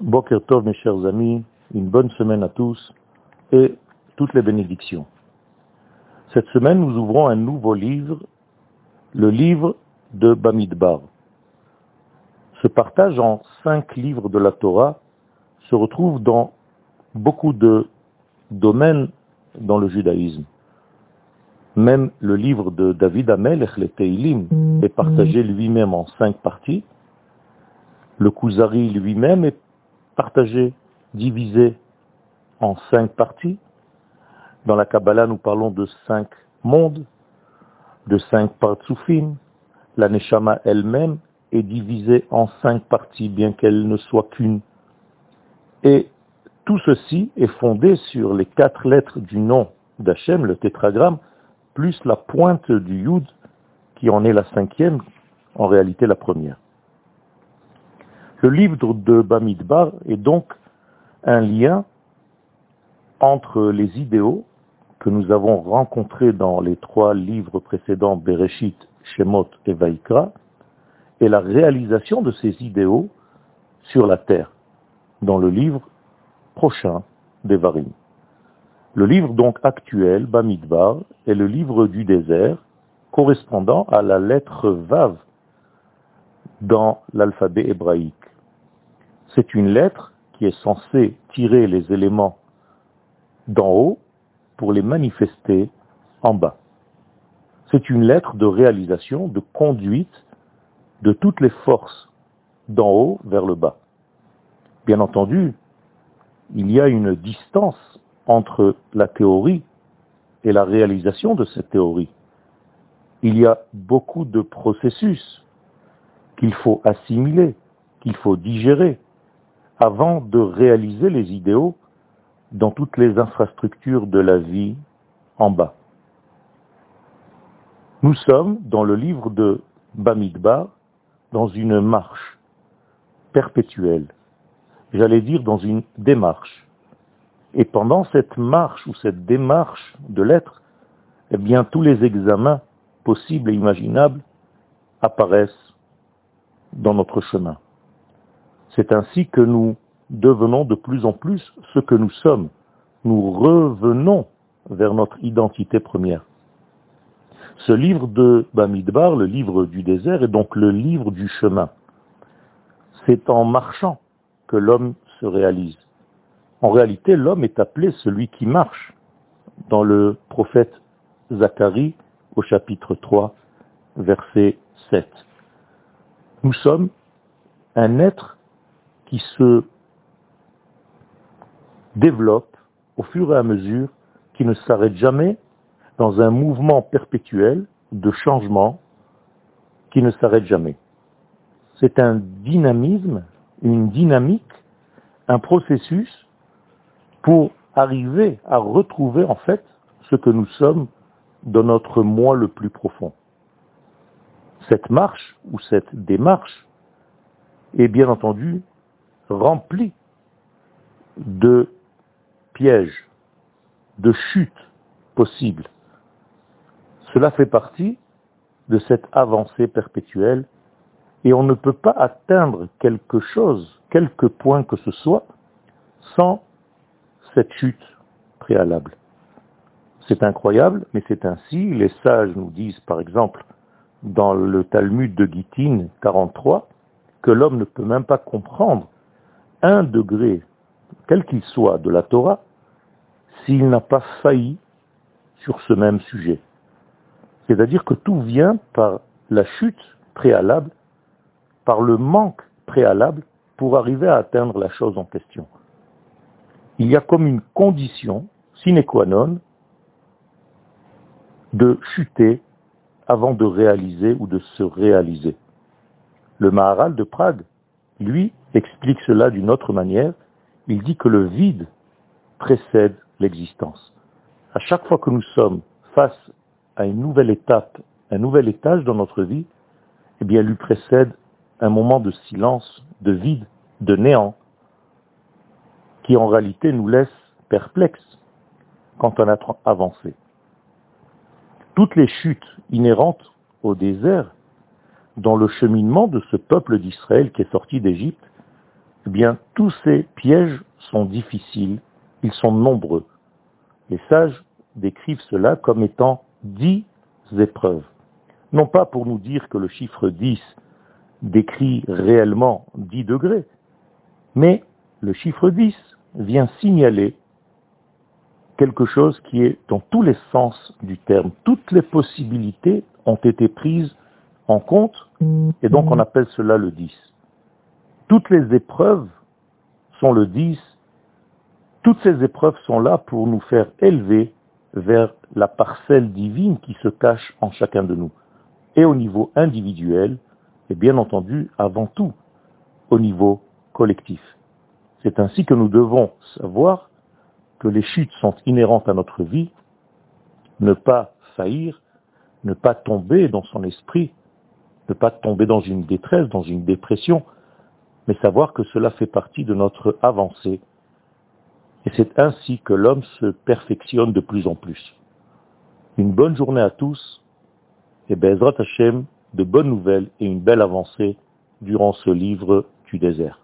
Boker Tov, mes chers amis, une bonne semaine à tous et toutes les bénédictions. Cette semaine, nous ouvrons un nouveau livre, le livre de Bamidbar. Ce partage en cinq livres de la Torah se retrouve dans beaucoup de domaines dans le judaïsme. Même le livre de David Amelech, les Teilim, est partagé lui-même en cinq parties. Le Kuzari lui-même est partagé, divisé en cinq parties. Dans la Kabbalah, nous parlons de cinq mondes, de cinq partsoufim. La Neshama elle-même est divisée en cinq parties, bien qu'elle ne soit qu'une. Et tout ceci est fondé sur les quatre lettres du nom d'Hachem, le tétragramme, plus la pointe du Yud, qui en est la cinquième, en réalité la première. Le livre de Bamidbar est donc un lien entre les idéaux que nous avons rencontrés dans les trois livres précédents, Bereshit, Shemot et Vaikra, et la réalisation de ces idéaux sur la terre, dans le livre prochain d'Evarim. Le livre donc actuel, Bamidbar, est le livre du désert, correspondant à la lettre Vav dans l'alphabet hébraïque. C'est une lettre qui est censée tirer les éléments d'en haut pour les manifester en bas. C'est une lettre de réalisation, de conduite de toutes les forces d'en haut vers le bas. Bien entendu, il y a une distance entre la théorie et la réalisation de cette théorie. Il y a beaucoup de processus qu'il faut assimiler, qu'il faut digérer, avant de réaliser les idéaux dans toutes les infrastructures de la vie en bas. Nous sommes dans le livre de Bamidbar dans une marche perpétuelle, j'allais dire dans une démarche. Et pendant cette marche ou cette démarche de l'être, eh bien tous les examens possibles et imaginables apparaissent dans notre chemin. C'est ainsi que nous devenons de plus en plus ce que nous sommes. Nous revenons vers notre identité première. Ce livre de Bamidbar, le livre du désert, est donc le livre du chemin. C'est en marchant que l'homme se réalise. En réalité, l'homme est appelé celui qui marche. Dans le prophète Zacharie, au chapitre 3, verset 7. Nous sommes un être qui se développe au fur et à mesure, qui ne s'arrête jamais dans un mouvement perpétuel de changement qui ne s'arrête jamais. C'est un dynamisme, une dynamique, un processus pour arriver à retrouver en fait ce que nous sommes dans notre moi le plus profond. Cette marche ou cette démarche est bien entendu rempli de pièges, de chutes possibles. Cela fait partie de cette avancée perpétuelle et on ne peut pas atteindre quelque chose, quelque point que ce soit, sans cette chute préalable. C'est incroyable, mais c'est ainsi. Les sages nous disent, par exemple, dans le Talmud de Gittin 43, que l'homme ne peut même pas comprendre un degré, quel qu'il soit, de la Torah, s'il n'a pas failli sur ce même sujet. C'est-à-dire que tout vient par la chute préalable, par le manque préalable pour arriver à atteindre la chose en question. Il y a comme une condition sine qua non de chuter avant de réaliser ou de se réaliser. Le Maharal de Prague, lui, explique cela d'une autre manière. Il dit que le vide précède l'existence. À chaque fois que nous sommes face à une nouvelle étape, un nouvel étage dans notre vie, eh bien, lui précède un moment de silence, de vide, de néant, qui en réalité nous laisse perplexes quand on a avancé. Toutes les chutes inhérentes au désert dans le cheminement de ce peuple d'Israël qui est sorti d'Égypte eh bien, tous ces pièges sont difficiles, ils sont nombreux. Les sages décrivent cela comme étant dix épreuves. Non pas pour nous dire que le chiffre 10 décrit réellement 10 degrés, mais le chiffre 10 vient signaler quelque chose qui est dans tous les sens du terme. Toutes les possibilités ont été prises en compte, et donc on appelle cela le 10. Toutes les épreuves sont le 10. Toutes ces épreuves sont là pour nous faire élever vers la parcelle divine qui se cache en chacun de nous. Et au niveau individuel, et bien entendu, avant tout, au niveau collectif. C'est ainsi que nous devons savoir que les chutes sont inhérentes à notre vie, ne pas faillir, ne pas tomber dans son esprit, ne pas tomber dans une détresse, dans une dépression, mais savoir que cela fait partie de notre avancée. Et c'est ainsi que l'homme se perfectionne de plus en plus. Une bonne journée à tous, et Bezrat Hashem, de bonnes nouvelles et une belle avancée durant ce livre du désert.